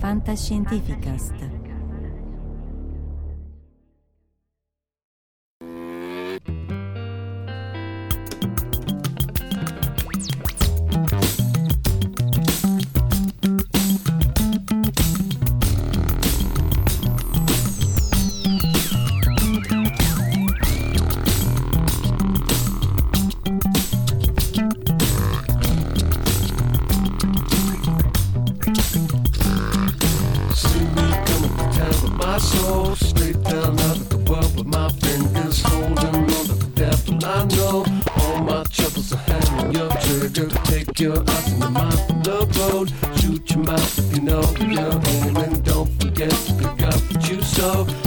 Fantascientificast. What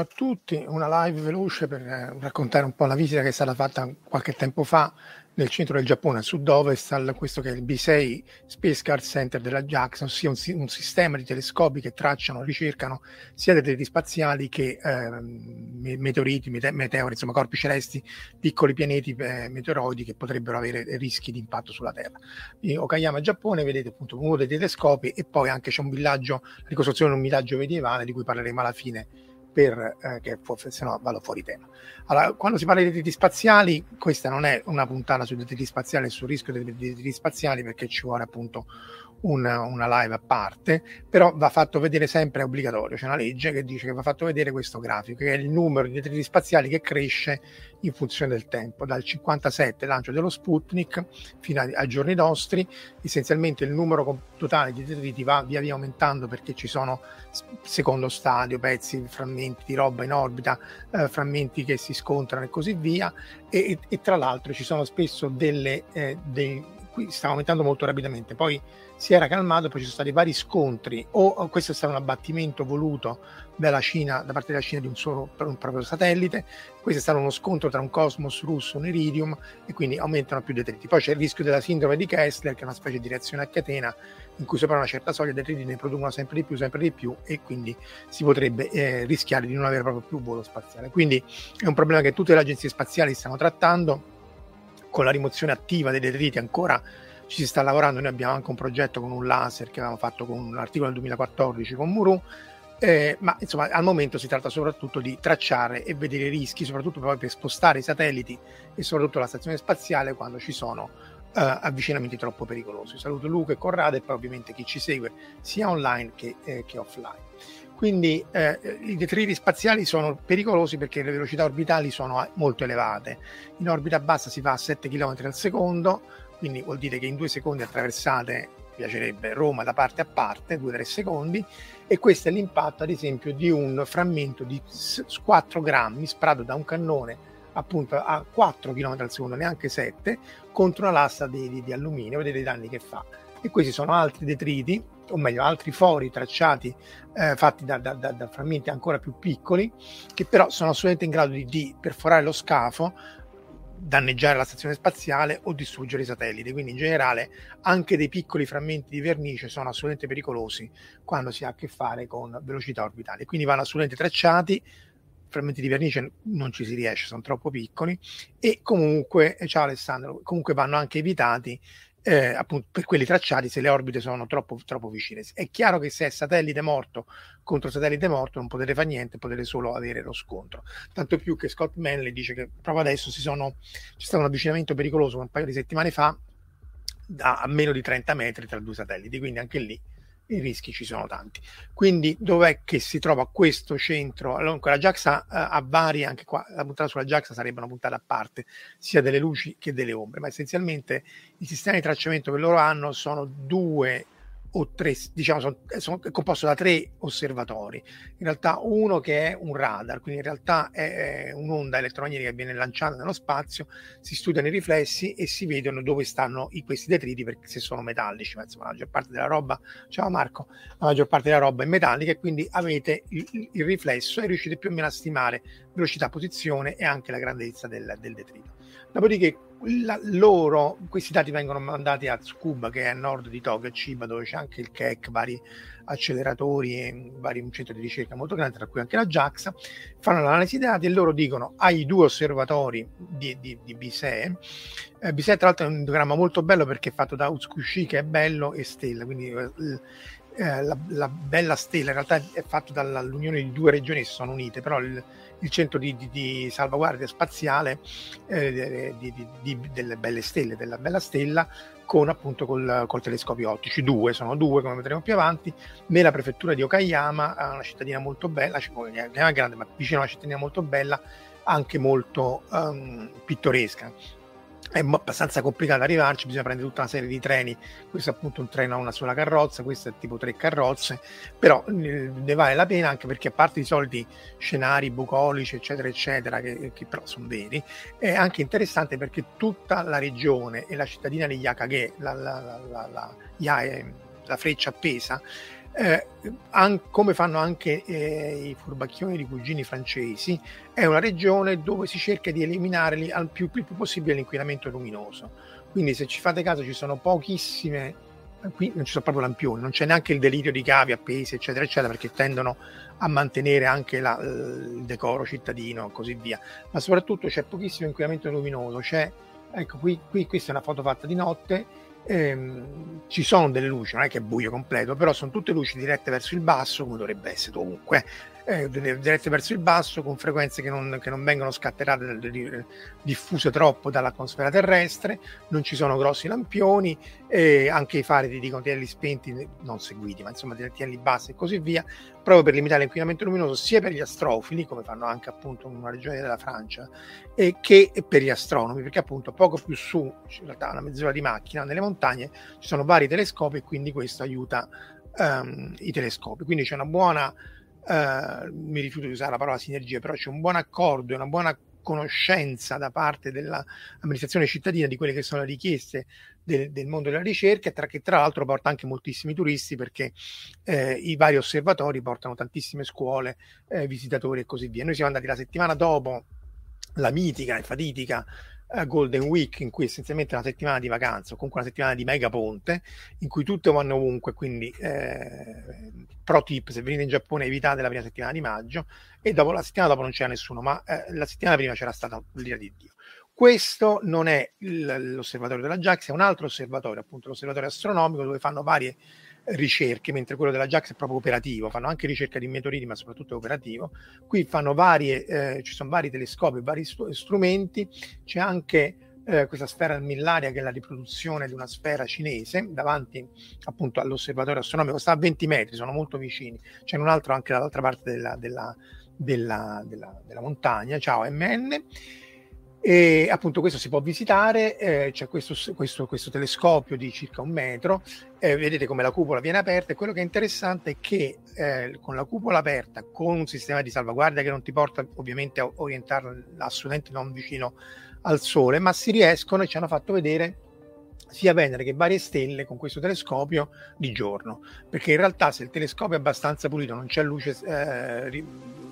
Ciao a tutti, una live veloce per eh, raccontare un po' la visita che è stata fatta qualche tempo fa nel centro del Giappone, a sud-ovest, al questo che è il B6 Space Guard Center della JAXA, ossia un, un sistema di telescopi che tracciano, ricercano sia detriti spaziali che eh, me- meteoriti, mete- meteori, insomma corpi celesti, piccoli pianeti eh, meteoroidi che potrebbero avere rischi di impatto sulla Terra. In Okayama, Giappone, vedete appunto uno dei telescopi e poi anche c'è un villaggio, la ricostruzione di un villaggio medievale di cui parleremo alla fine per eh, che fu- se no vado fuori tema. Allora, quando si parla di detriti spaziali, questa non è una puntata sui detriti spaziali sul rischio dei detriti spaziali perché ci vuole appunto una, una live a parte, però va fatto vedere sempre, è obbligatorio, c'è una legge che dice che va fatto vedere questo grafico, che è il numero di detriti spaziali che cresce in funzione del tempo, dal 57 lancio dello Sputnik fino ai, ai giorni nostri, essenzialmente il numero totale di detriti va via via aumentando perché ci sono secondo stadio, pezzi, frammenti di roba in orbita, eh, frammenti che si scontrano e così via, e, e- e tra l'altro ci sono spesso delle... Eh, dei, qui sta aumentando molto rapidamente, poi si era calmato, poi ci sono stati vari scontri, o, questo è stato un abbattimento voluto dalla Cina, da parte della Cina di un per un proprio satellite, questo è stato uno scontro tra un cosmos russo e un iridium e quindi aumentano più detriti. Poi c'è il rischio della sindrome di Kessler, che è una specie di reazione a catena in cui sopra una certa soglia i detriti ne producono sempre di più, sempre di più e quindi si potrebbe eh, rischiare di non avere proprio più volo spaziale. Quindi è un problema che tutte le agenzie spaziali stanno trattando con la rimozione attiva dei detriti ancora ci si sta lavorando, noi abbiamo anche un progetto con un laser che avevamo fatto con un articolo del 2014 con Muru, eh, ma insomma al momento si tratta soprattutto di tracciare e vedere i rischi, soprattutto poi per spostare i satelliti e soprattutto la stazione spaziale quando ci sono eh, avvicinamenti troppo pericolosi. Saluto Luca e Corrado e poi ovviamente chi ci segue sia online che, eh, che offline. Quindi eh, i detriti spaziali sono pericolosi perché le velocità orbitali sono molto elevate. In orbita bassa si va a 7 km al secondo, quindi vuol dire che in due secondi attraversate, piacerebbe, Roma da parte a parte, 2-3 secondi, e questo è l'impatto ad esempio di un frammento di 4 grammi sparato da un cannone appunto a 4 km al secondo, neanche 7, contro una lastra di, di, di alluminio, vedete i danni che fa. E questi sono altri detriti, o meglio altri fori tracciati, eh, fatti da, da, da, da frammenti ancora più piccoli, che però sono assolutamente in grado di, di perforare lo scafo, danneggiare la stazione spaziale o distruggere i satelliti. Quindi in generale anche dei piccoli frammenti di vernice sono assolutamente pericolosi quando si ha a che fare con velocità orbitali. Quindi vanno assolutamente tracciati, frammenti di vernice non ci si riesce, sono troppo piccoli e comunque, ciao Alessandro, comunque vanno anche evitati eh, appunto per quelli tracciati se le orbite sono troppo, troppo vicine. È chiaro che se è satellite morto contro satellite morto non potete fare niente, potete solo avere lo scontro. Tanto più che Scott Manley dice che proprio adesso sono, c'è stato un avvicinamento pericoloso un paio di settimane fa a meno di 30 metri tra due satelliti, quindi anche lì i rischi ci sono tanti. Quindi dov'è che si trova questo centro? Allora, la JAXA eh, ha vari, anche qua la puntata sulla JAXA sarebbe una puntata a parte, sia delle luci che delle ombre, ma essenzialmente i sistemi di tracciamento che loro hanno sono due o tre, diciamo, sono, sono è composto da tre osservatori. In realtà uno che è un radar, quindi in realtà è, è un'onda elettromagnetica che viene lanciata nello spazio, si studiano i riflessi e si vedono dove stanno i, questi detriti perché se sono metallici, ma insomma la maggior parte della roba, ciao Marco, la maggior parte della roba è metallica e quindi avete il, il riflesso e riuscite più o meno a stimare velocità, posizione e anche la grandezza del, del detrito. Dopodiché la, loro, questi dati vengono mandati a Tsukuba che è a nord di Tokyo, Chiba dove c'è anche il KEC, vari acceleratori e vari, un centro di ricerca molto grande, tra cui anche la JAXA, fanno l'analisi dei dati e loro dicono ai due osservatori di, di, di Bisee, eh, Bisee tra l'altro è un diagramma molto bello perché è fatto da Utsukushi che è bello e stella, quindi eh, eh, la, la, bella stella in realtà è fatta dall'unione di due regioni che sono unite, però il, il centro di, di, di salvaguardia spaziale eh, di, delle belle stelle, della bella stella, con appunto col, col telescopio ottici. Due, sono due, come vedremo più avanti, nella prefettura di Okayama, una cittadina molto bella, non è grande, ma vicino a una cittadina molto bella, anche molto um, pittoresca è abbastanza complicato arrivarci, bisogna prendere tutta una serie di treni, questo appunto un treno a una sola carrozza, questo è tipo tre carrozze, però eh, ne vale la pena anche perché a parte i soliti scenari bucolici eccetera eccetera che, che però sono veri, è anche interessante perché tutta la regione e la cittadina di Yakage, la, la, la, la freccia appesa, eh, an- come fanno anche eh, i furbacchioni di cugini francesi, è una regione dove si cerca di eliminare al più, più, possibile l'inquinamento luminoso. Quindi se ci fate caso ci sono pochissime, qui non ci sono proprio lampioni, non c'è neanche il delirio di cavi appesi, eccetera, eccetera, perché tendono a mantenere anche la, il decoro cittadino e così via. Ma soprattutto c'è pochissimo inquinamento luminoso, c'è, ecco, qui, qui questa è una foto fatta di notte, ehm, ci sono delle luci, non è che è buio completo, però sono tutte luci dirette verso il basso, come dovrebbe essere ovunque eh, dirette verso il basso con frequenze che non, che non vengono scatterate, diffuse troppo dall'atmosfera terrestre, non ci sono grossi lampioni, eh, anche i fari ti dicono tienili spenti, non seguiti, ma insomma tienili bassi e così via, proprio per limitare l'inquinamento luminoso sia per gli astrofili, come fanno anche appunto in una regione della Francia, eh, che per gli astronomi, perché appunto poco più su, in realtà una mezz'ora di macchina, nelle montagne ci sono vari telescopi e quindi questo aiuta um, i telescopi. Quindi c'è una buona eh, mi rifiuto di usare la parola sinergia, però c'è un buon accordo e una buona conoscenza da parte dell'amministrazione cittadina di quelle che sono le richieste del, del mondo della ricerca, tra, che tra l'altro porta anche moltissimi turisti perché eh, i vari osservatori portano tantissime scuole, eh, visitatori e così via. Noi siamo andati la settimana dopo la mitica e fatidica Golden Week, in cui essenzialmente una settimana di vacanza o comunque una settimana di mega ponte, in cui tutte vanno ovunque, quindi eh, pro tip, se venite in Giappone evitate la prima settimana di maggio e dopo la settimana dopo non c'era nessuno, ma eh, la settimana prima c'era stata l'ira di Dio. Questo non è l'osservatorio della JAX, è un altro osservatorio, appunto l'osservatorio astronomico, dove fanno varie ricerche, mentre quello della JAX è proprio operativo, fanno anche ricerca di meteoriti, ma soprattutto operativo. Qui fanno varie, eh, ci sono vari telescopi, vari st- strumenti, c'è anche eh, questa sfera millaria che è la riproduzione di una sfera cinese davanti appunto all'osservatorio astronomico, sta a 20 metri, sono molto vicini, c'è un altro anche dall'altra parte della, della, della, della montagna, ciao MN e appunto questo si può visitare, eh, c'è questo, questo, questo, telescopio di circa un metro, eh, vedete come la cupola viene aperta. E quello che è interessante è che eh, con la cupola aperta, con un sistema di salvaguardia che non ti porta ovviamente a orientarla assolutamente non vicino al Sole, ma si riescono e ci hanno fatto vedere sia Venere che varie stelle con questo telescopio di giorno, perché in realtà se il telescopio è abbastanza pulito, non c'è luce eh,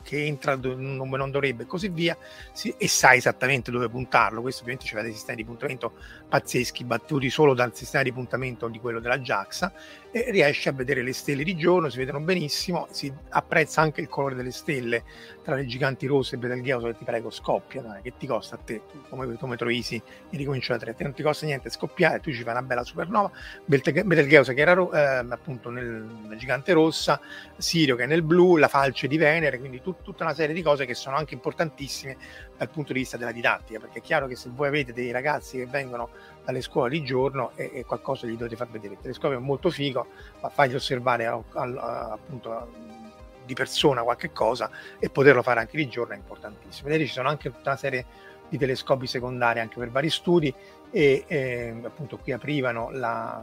che entra dove non dovrebbe e così via, si, e sa esattamente dove puntarlo. Questo ovviamente c'è dei sistemi di puntamento pazzeschi, battuti solo dal sistema di puntamento di quello della JAXA, e riesce a vedere le stelle di giorno, si vedono benissimo, si apprezza anche il colore delle stelle tra le giganti rosse e Betelgeuse, che ti prego scoppia, dai, che ti costa a te, come, come Troisi e ricomincio da tre, non ti costa niente scoppiare, tu ci fai una bella supernova, Betelgeuse che era eh, appunto nel, gigante rossa, Sirio che è nel blu, la falce di Venere, quindi tut, tutta una serie di cose che sono anche importantissime dal punto di vista della didattica, perché è chiaro che se voi avete dei ragazzi che vengono dalle scuole di giorno e, qualcosa gli dovete far vedere. Il telescopio è molto figo, ma fagli osservare a, a, appunto di persona qualche cosa e poterlo fare anche di giorno è importantissimo. Vedete, ci sono anche tutta una serie di telescopi secondari anche per vari studi e eh, appunto qui aprivano la,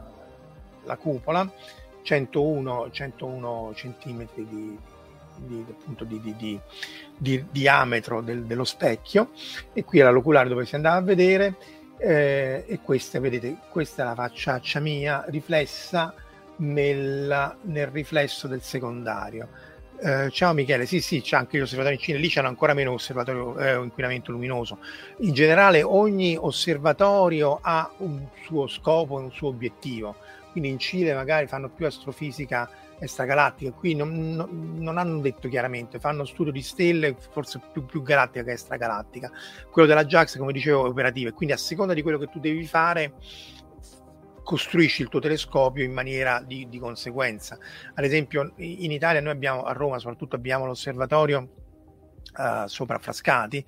la cupola 101, 101 centimetri di, di, appunto di, di, di, di diametro del, dello specchio e qui era l'oculare dove si andava a vedere eh, e questa, vedete, questa è la facciaccia mia riflessa nella, nel riflesso del secondario. Eh, ciao Michele, sì sì, c'è anche gli osservatori in Cina, lì c'hanno ancora meno osservatorio, eh, inquinamento luminoso. In generale ogni osservatorio ha un suo scopo e un suo obiettivo, quindi in Cile magari fanno più astrofisica extragalattica, qui non, non, non, hanno detto chiaramente, fanno studio di stelle forse più, più galattica che extragalattica. Quello della JAX, come dicevo, è operativo e quindi a seconda di quello che tu devi fare costruisci il tuo telescopio in maniera di, di conseguenza. Ad esempio in Italia noi abbiamo, a Roma soprattutto abbiamo l'osservatorio uh, sopra Frascati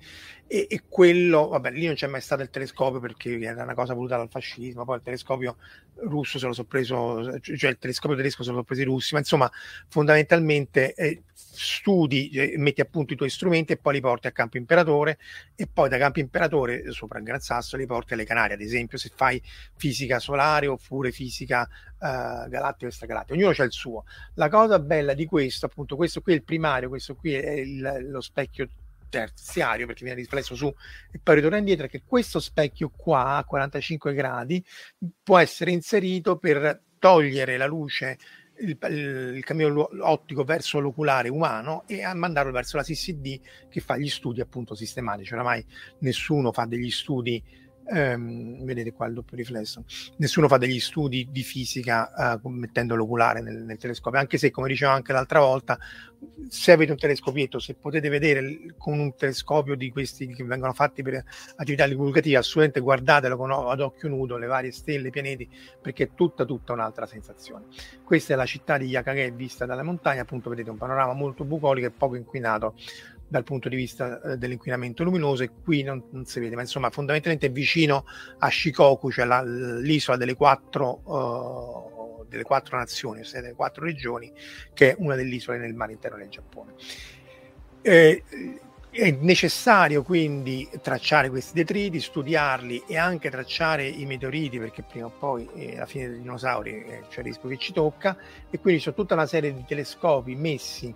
e, e, quello, vabbè, lì non c'è mai stato il telescopio perché era una cosa voluta dal fascismo, poi il telescopio russo se lo sono preso, cioè il telescopio tedesco se lo sono preso i russi, ma insomma fondamentalmente eh, studi, eh, metti a punto i tuoi strumenti e poi li porti a Campo Imperatore e poi da Campo Imperatore sopra il Gran Sasso li porti alle Canarie, ad esempio se fai fisica solare oppure fisica uh, galattica o extragalattica, ognuno c'ha il suo. La cosa bella di questo, appunto, questo qui è il primario, questo qui è il, lo specchio terziario perché viene riflesso su e poi ritorna indietro che questo specchio qua a 45 gradi può essere inserito per togliere la luce il, il cammino ottico verso l'oculare umano e a mandarlo verso la CCD che fa gli studi appunto sistematici. Oramai nessuno fa degli studi ehm, vedete qua il doppio riflesso, nessuno fa degli studi di fisica eh, mettendo l'oculare nel, nel, telescopio, anche se come dicevo anche l'altra volta, se avete un telescopietto, se potete vedere con un telescopio di questi che vengono fatti per attività divulgative, assolutamente guardatelo con, ad occhio nudo, le varie stelle, i pianeti, perché è tutta tutta un'altra sensazione. Questa è la città di Yakage vista dalle montagne, appunto vedete un panorama molto bucolico e poco inquinato dal punto di vista eh, dell'inquinamento luminoso e qui non, non, si vede, ma insomma fondamentalmente vicino a Shikoku, cioè la, l'isola delle quattro, uh, delle quattro nazioni, ossia delle quattro regioni, che è una delle isole nel mare interno del Giappone. Eh, è necessario quindi tracciare questi detriti, studiarli e anche tracciare i meteoriti perché prima o poi eh, alla fine dei dinosauri eh, c'è il rischio che ci tocca e quindi c'è tutta una serie di telescopi messi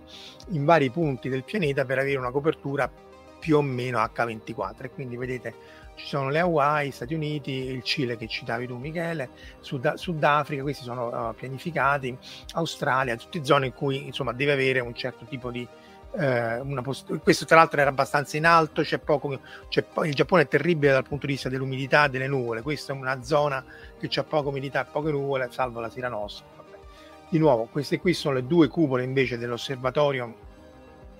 in vari punti del pianeta per avere una copertura più o meno H24 e quindi vedete ci sono le Hawaii, Stati Uniti, il Cile che citavi tu Michele, Sud- Sudafrica, questi sono uh, pianificati, Australia, tutte zone in cui insomma deve avere un certo tipo di post- questo tra l'altro era abbastanza in alto, c'è poco, c'è po- il Giappone è terribile dal punto di vista dell'umidità delle nuvole, questa è una zona che c'è poca umidità e poche nuvole, salvo la Sira Nostra. Vabbè. Di nuovo, queste qui sono le due cupole invece dell'osservatorio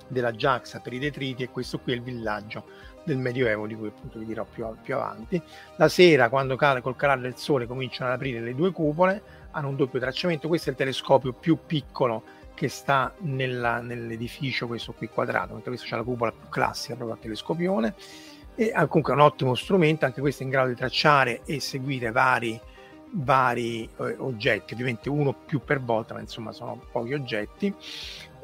della JAXA per i detriti e questo qui è il villaggio del Medioevo di cui appunto vi dirò più, più avanti. La sera, quando cade col calare del sole, cominciano ad aprire le due cupole, hanno un doppio tracciamento, questo è il telescopio più piccolo che sta nella, nell'edificio questo qui quadrato, mentre questo c'è la cupola più classica proprio a telescopione e ha comunque un ottimo strumento, anche questo è in grado di tracciare e seguire vari, vari eh, oggetti, ovviamente uno più per volta, ma insomma sono pochi oggetti.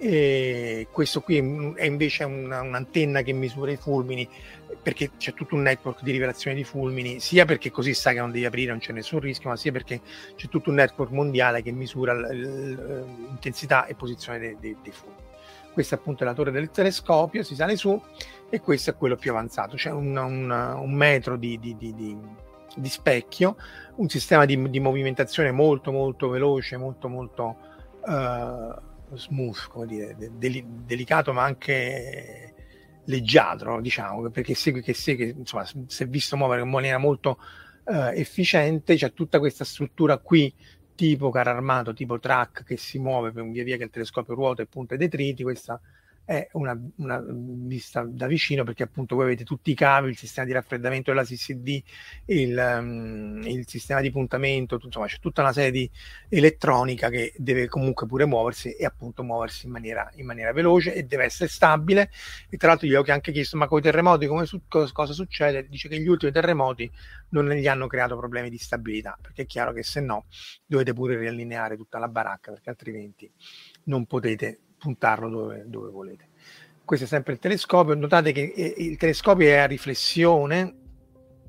E questo qui è invece una, un'antenna che misura i fulmini perché c'è tutto un network di rivelazione di fulmini, sia perché così sai che non devi aprire, non c'è nessun rischio, ma sia perché c'è tutto un network mondiale che misura l'intensità e posizione dei, dei, dei fulmini. Questa è appunto la torre del telescopio, si sale su e questo è quello più avanzato, c'è un, un, un metro di, di, di, di, specchio, un sistema di, movimentazione molto molto veloce, molto molto uh, smooth, come dire, de, delicato ma anche leggiadro, diciamo, perché segue che segue, insomma, si è visto muovere in maniera molto uh, efficiente, c'è tutta questa struttura qui tipo carro armato, tipo track che si muove via via che il telescopio ruota e punta i detriti, questa è una, una, vista da vicino perché appunto voi avete tutti i cavi, il sistema di raffreddamento della CCD, il, um, il sistema di puntamento, insomma c'è tutta una serie di elettronica che deve comunque pure muoversi e appunto muoversi in maniera, in maniera veloce e deve essere stabile e tra l'altro gli ho anche chiesto ma con i terremoti come su, cosa succede? Dice che gli ultimi terremoti non gli hanno creato problemi di stabilità perché è chiaro che se no dovete pure riallineare tutta la baracca perché altrimenti non potete puntarlo dove, dove volete. Questo è sempre il telescopio. Notate che eh, il telescopio è a riflessione,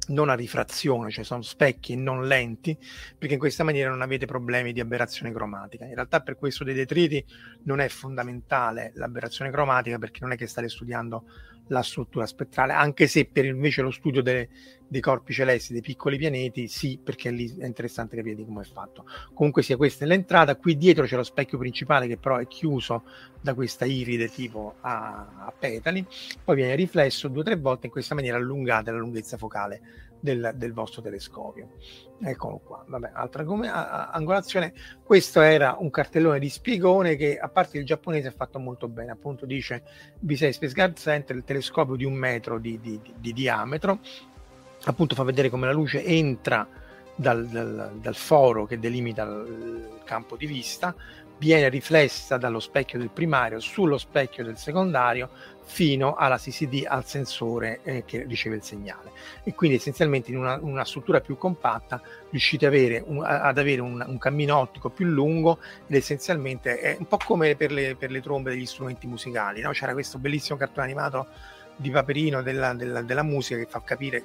non a rifrazione, cioè sono specchi non lenti, perché in questa maniera non avete problemi di aberrazione cromatica. In realtà per questo dei detriti non è fondamentale l'aberrazione cromatica perché non è che state studiando la struttura spettrale, anche se per invece lo studio delle, dei corpi celesti, dei piccoli pianeti, sì, perché lì è interessante capire di come è fatto. Comunque sia questa è l'entrata, qui dietro c'è lo specchio principale che però è chiuso da questa iride tipo a, a petali, poi viene riflesso due o tre volte in questa maniera allungata la lunghezza focale del, del vostro telescopio. Eccolo qua, vabbè, altra come, a, angolazione. Questo era un cartellone di spiegone che a parte il giapponese è fatto molto bene, appunto dice V6 Space Guard Center, il telescopio di un metro di, di, di, di diametro, appunto fa vedere come la luce entra dal, dal, dal foro che delimita il campo di vista, viene riflessa dallo specchio del primario sullo specchio del secondario fino alla CCD al sensore eh, che riceve il segnale e quindi essenzialmente in una, una struttura più compatta riuscite avere un, ad avere un, un, cammino ottico più lungo ed essenzialmente è un po' come per le, per le trombe degli strumenti musicali no? c'era questo bellissimo cartone animato di Paperino della, della, della, musica che fa capire,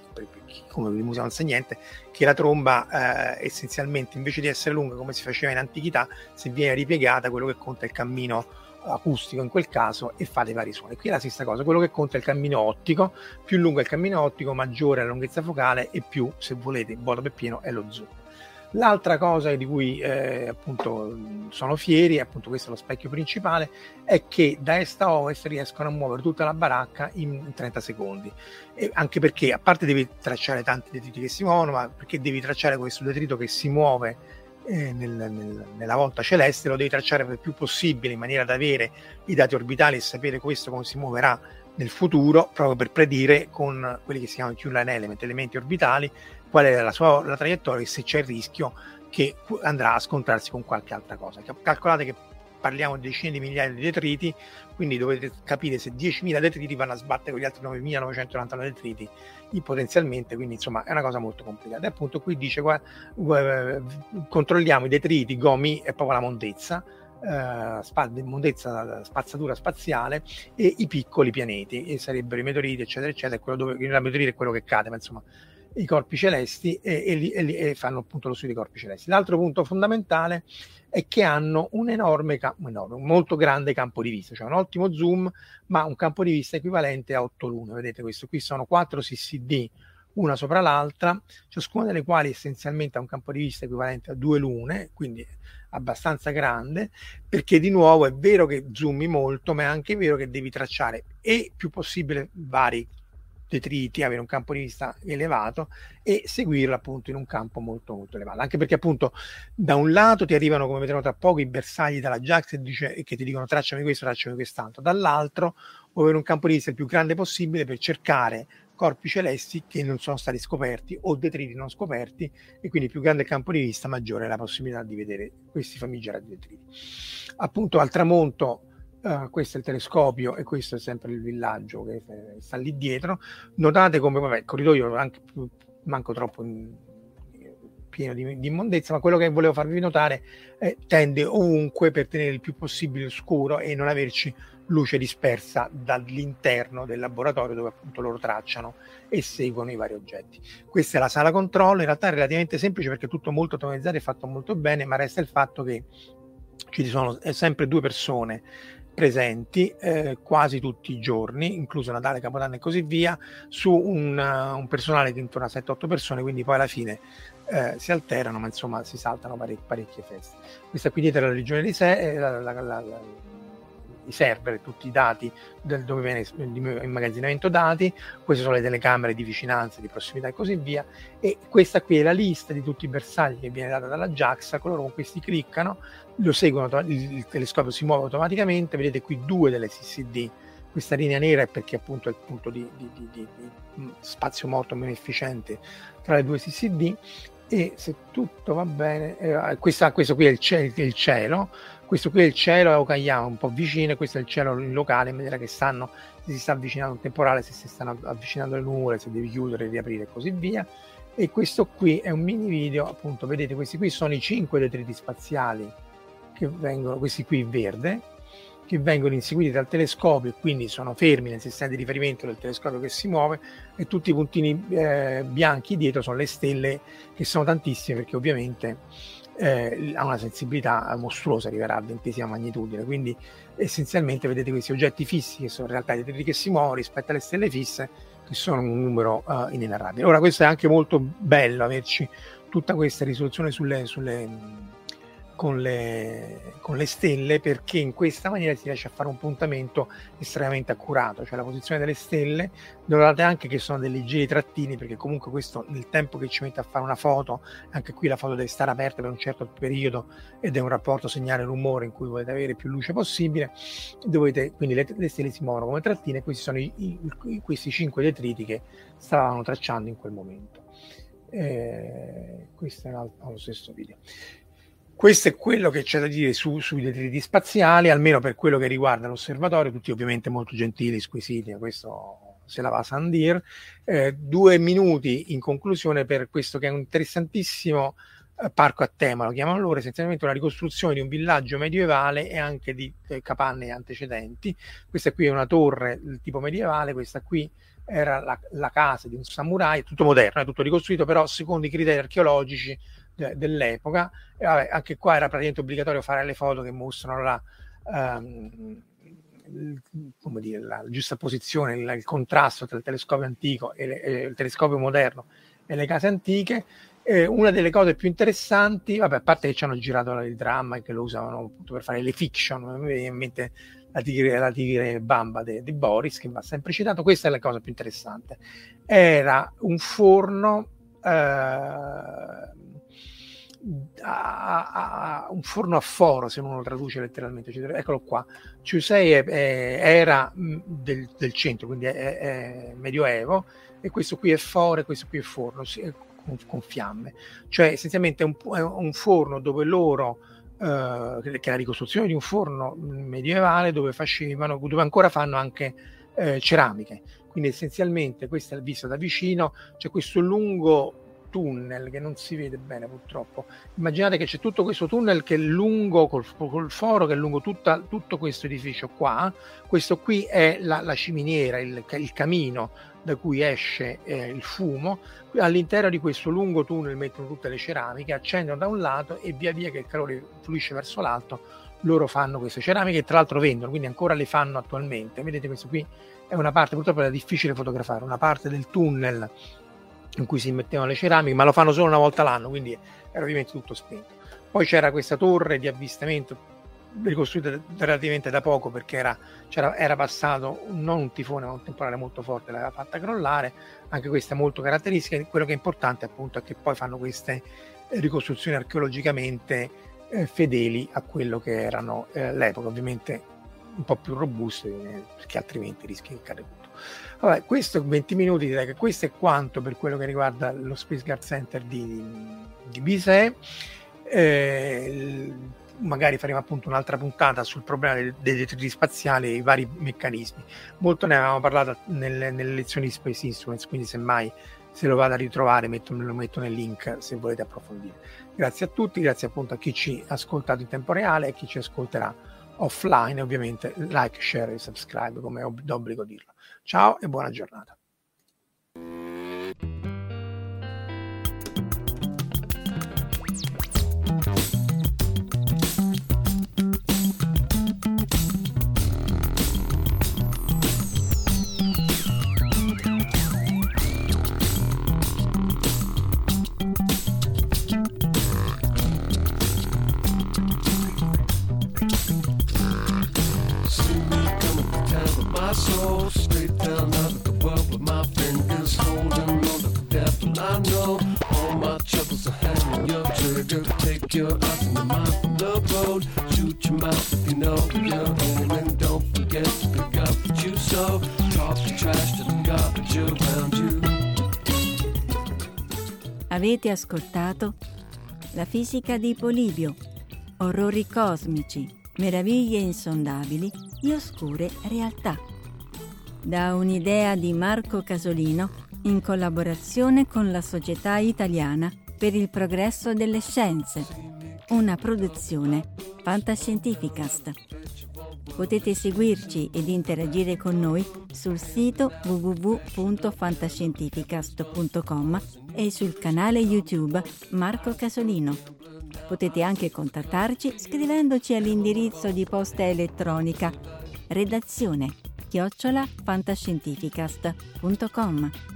come di musica non sa niente, che la tromba eh, essenzialmente invece di essere lunga come si faceva in antichità, se viene ripiegata quello che conta è il cammino acustico in quel caso e fa dei vari suoni. Qui è la stessa cosa, quello che conta è il cammino ottico, più lungo è il cammino ottico, maggiore è la lunghezza focale e più, se volete, vuoto per pieno è lo zoom. L'altra cosa di cui eh, appunto sono fieri, appunto questo è lo specchio principale, è che da est a ovest riescono a muovere tutta la baracca in 30 secondi. E anche perché, a parte devi tracciare tanti detriti che si muovono, ma perché devi tracciare questo detrito che si muove eh, nel, nel, nella volta celeste, lo devi tracciare per più possibile in maniera da avere i dati orbitali e sapere questo come si muoverà nel futuro, proprio per predire con quelli che si chiamano Q-line element, elementi orbitali, qual è la sua la traiettoria e se c'è il rischio che andrà a scontrarsi con qualche altra cosa. Calcolate che parliamo di decine di migliaia di detriti, quindi dovete capire se 10.000 detriti vanno a sbattere con gli altri 9.999 detriti potenzialmente, quindi insomma è una cosa molto complicata. E appunto qui dice qua, controlliamo i detriti, gomi e proprio la mondezza, eh, mondezza, spazzatura spaziale e i piccoli pianeti, e sarebbero i meteoriti eccetera eccetera, quello dove, il meteorite è quello che cade, ma insomma i corpi celesti e, e, e, e, fanno appunto lo studio dei corpi celesti. L'altro punto fondamentale è che hanno un enorme, enorme, un molto grande campo di vista, cioè un ottimo zoom, ma un campo di vista equivalente a 8 lune. Vedete questo qui sono 4 CCD una sopra l'altra, ciascuna delle quali essenzialmente ha un campo di vista equivalente a due lune, quindi abbastanza grande, perché di nuovo è vero che zoomi molto, ma è anche vero che devi tracciare e più possibile vari detriti, avere un campo di vista elevato e seguirlo appunto in un campo molto molto elevato. Anche perché appunto da un lato ti arrivano, come vedremo tra poco, i bersagli dalla Jax e dice, che ti dicono tracciami questo, tracciami quest'altro, dall'altro vuoi avere un campo di vista il più grande possibile per cercare corpi celesti che non sono stati scoperti o detriti non scoperti e quindi più grande il campo di vista maggiore la possibilità di vedere questi famigerati detriti. Appunto al tramonto Uh, questo è il telescopio e questo è sempre il villaggio che sta lì dietro. Notate come, vabbè, il corridoio anche manco troppo in, pieno di, di, immondezza, ma quello che volevo farvi notare è tende ovunque per tenere il più possibile scuro e non averci luce dispersa dall'interno del laboratorio dove appunto loro tracciano e seguono i vari oggetti. Questa è la sala controllo, in realtà è relativamente semplice perché è tutto molto automatizzato e fatto molto bene, ma resta il fatto che ci sono sempre due persone presenti eh, quasi tutti i giorni, incluso Natale, Capodanno e così via, su un, uh, un personale di intorno a 7-8 persone, quindi poi alla fine eh, si alterano, ma insomma si saltano parecchie, parecchie feste. Questa qui dietro è la regione di sé, eh, la, la, la, i server, tutti i dati del, dove viene immagazzinamento dati, queste sono le telecamere di vicinanza, di prossimità e così via, e questa qui è la lista di tutti i bersagli che viene data dalla JAXA, coloro con questi cliccano, lo seguono, il telescopio si muove automaticamente, vedete qui due delle CCD, questa linea nera è perché appunto è il punto di, di, di, di spazio morto meno efficiente tra le due CCD e se tutto va bene, eh, questa, questo qui è il, il cielo questo qui è il cielo a Okayama, un po' vicino, e questo è il cielo in locale, in maniera che sanno se si sta avvicinando un temporale, se si stanno avvicinando le nuvole, se devi chiudere, riaprire e così via. E questo qui è un mini video, appunto, vedete, questi qui sono i cinque detriti spaziali che vengono, questi qui in verde, che vengono inseguiti dal telescopio e quindi sono fermi nel sistema di riferimento del telescopio che si muove e tutti i puntini eh, bianchi dietro sono le stelle che sono tantissime perché ovviamente eh, ha una sensibilità mostruosa, arriverà a ventesima magnitudine, quindi essenzialmente vedete questi oggetti fissi che sono in realtà i detriti che si muovono rispetto alle stelle fisse, che sono un numero uh, inenarrabile. Ora questo è anche molto bello, averci tutta questa risoluzione sulle, sulle con le, con le, stelle perché in questa maniera si riesce a fare un puntamento estremamente accurato, cioè la posizione delle stelle, notate anche che sono dei leggeri trattini perché comunque questo nel tempo che ci mette a fare una foto, anche qui la foto deve stare aperta per un certo periodo ed è un rapporto segnale-rumore in cui volete avere più luce possibile, dovete, quindi le, le stelle si muovono come trattine e questi sono i, i, questi cinque detriti che stavano tracciando in quel momento. Eh, questo è un altro, lo stesso video. Questo è quello che c'è da dire su, sui detriti spaziali, almeno per quello che riguarda l'osservatorio, tutti ovviamente molto gentili, squisiti, questo se la va a Sandir. Eh, due minuti in conclusione per questo che è un interessantissimo eh, parco a tema, lo chiamano loro, essenzialmente una ricostruzione di un villaggio medievale e anche di eh, capanne antecedenti. Questa qui è una torre del tipo medievale, questa qui era la, la casa di un samurai, tutto moderno, è tutto ricostruito, però secondo i criteri archeologici dell'epoca. E vabbè, anche qua era praticamente obbligatorio fare le foto che mostrano la, um, come dire, la giusta posizione, il, il, contrasto tra il telescopio antico e, le, e, il telescopio moderno e le case antiche. Eh, una delle cose più interessanti, vabbè, a parte che ci hanno girato il dramma e che lo usavano appunto per fare le fiction, mi viene in mente la tigre, la tigre bamba di Boris, che va sempre citato, questa è la cosa più interessante. Era un forno eh, a, a, un forno a foro, se uno lo traduce letteralmente. Eccolo qua. Ciusei è, è, era mm, del, del, centro, quindi è, è, medioevo, e questo qui è foro e questo qui è forno con, con fiamme. Cioè, essenzialmente un, è un forno dove loro. Uh, che è la ricostruzione di un forno medievale dove facevano, dove ancora fanno anche uh, ceramiche. Quindi essenzialmente questo è il visto da vicino, c'è questo lungo tunnel che non si vede bene purtroppo. Immaginate che c'è tutto questo tunnel che è lungo col, col foro, che è lungo tutta, tutto questo edificio qua. Questo qui è la, la ciminiera, il, il, camino da cui esce eh, il fumo. All'interno di questo lungo tunnel mettono tutte le ceramiche, accendono da un lato e via via che il calore fluisce verso l'alto, loro fanno queste ceramiche e tra l'altro vendono, quindi ancora le fanno attualmente. Vedete questo qui è una parte, purtroppo è difficile fotografare, una parte del tunnel in cui si mettevano le ceramiche, ma lo fanno solo una volta l'anno, quindi era ovviamente tutto spento. Poi c'era questa torre di avvistamento ricostruita relativamente da poco perché era, era passato non un tifone ma un temporale molto forte l'aveva fatta crollare anche questa è molto caratteristica quello che è importante appunto è che poi fanno queste ricostruzioni archeologicamente eh, fedeli a quello che erano eh, l'epoca ovviamente un po' più robuste eh, perché altrimenti rischi di cadere Vabbè, questo 20 minuti direi che questo è quanto per quello che riguarda lo Space Guard Center di, di Bisè. Eh, magari faremo appunto un'altra puntata sul problema dei, detriti spaziali e i vari meccanismi. Molto ne avevamo parlato nelle, nelle lezioni di Space Instruments, quindi semmai se lo vado a ritrovare metto, lo metto nel link se volete approfondire. Grazie a tutti, grazie appunto a chi ci ha ascoltato in tempo reale e a chi ci ascolterà offline, ovviamente like, share e subscribe come è d'obbligo dirlo. Ciao e buona giornata. Eyes in the mind from the road. Shoot your mouth if you know you're aiming. Don't forget to pick up what you sow. Talk the trash to the garbage around you. Avete ascoltato La fisica di Polibio, orrori cosmici, meraviglie insondabili e oscure realtà. Da un'idea di Marco Casolino in collaborazione con la Società Italiana per il progresso delle scienze, una produzione Fantascientificast. Potete seguirci ed interagire con noi sul sito www.fantascientificast.com e sul canale YouTube Marco Casolino. Potete anche contattarci scrivendoci all'indirizzo di posta elettronica redazione chiocciola fantascientificast.com.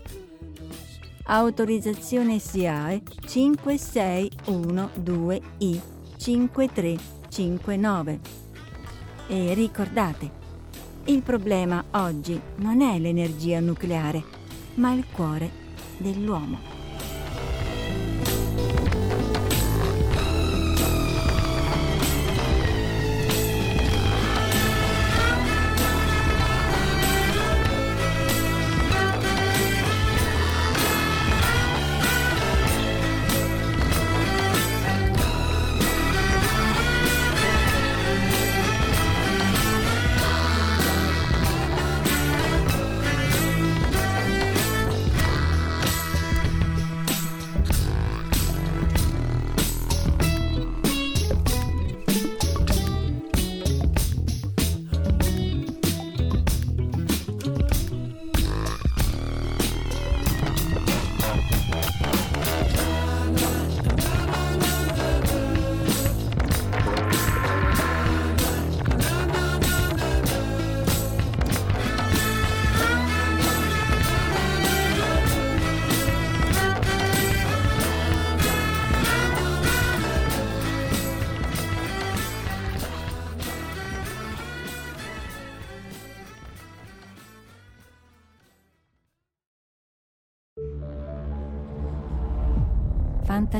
autorizzazione SIAE 5612I 5359. E ricordate, il problema oggi non è l'energia nucleare, ma il cuore dell'uomo.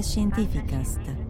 Fantascientificast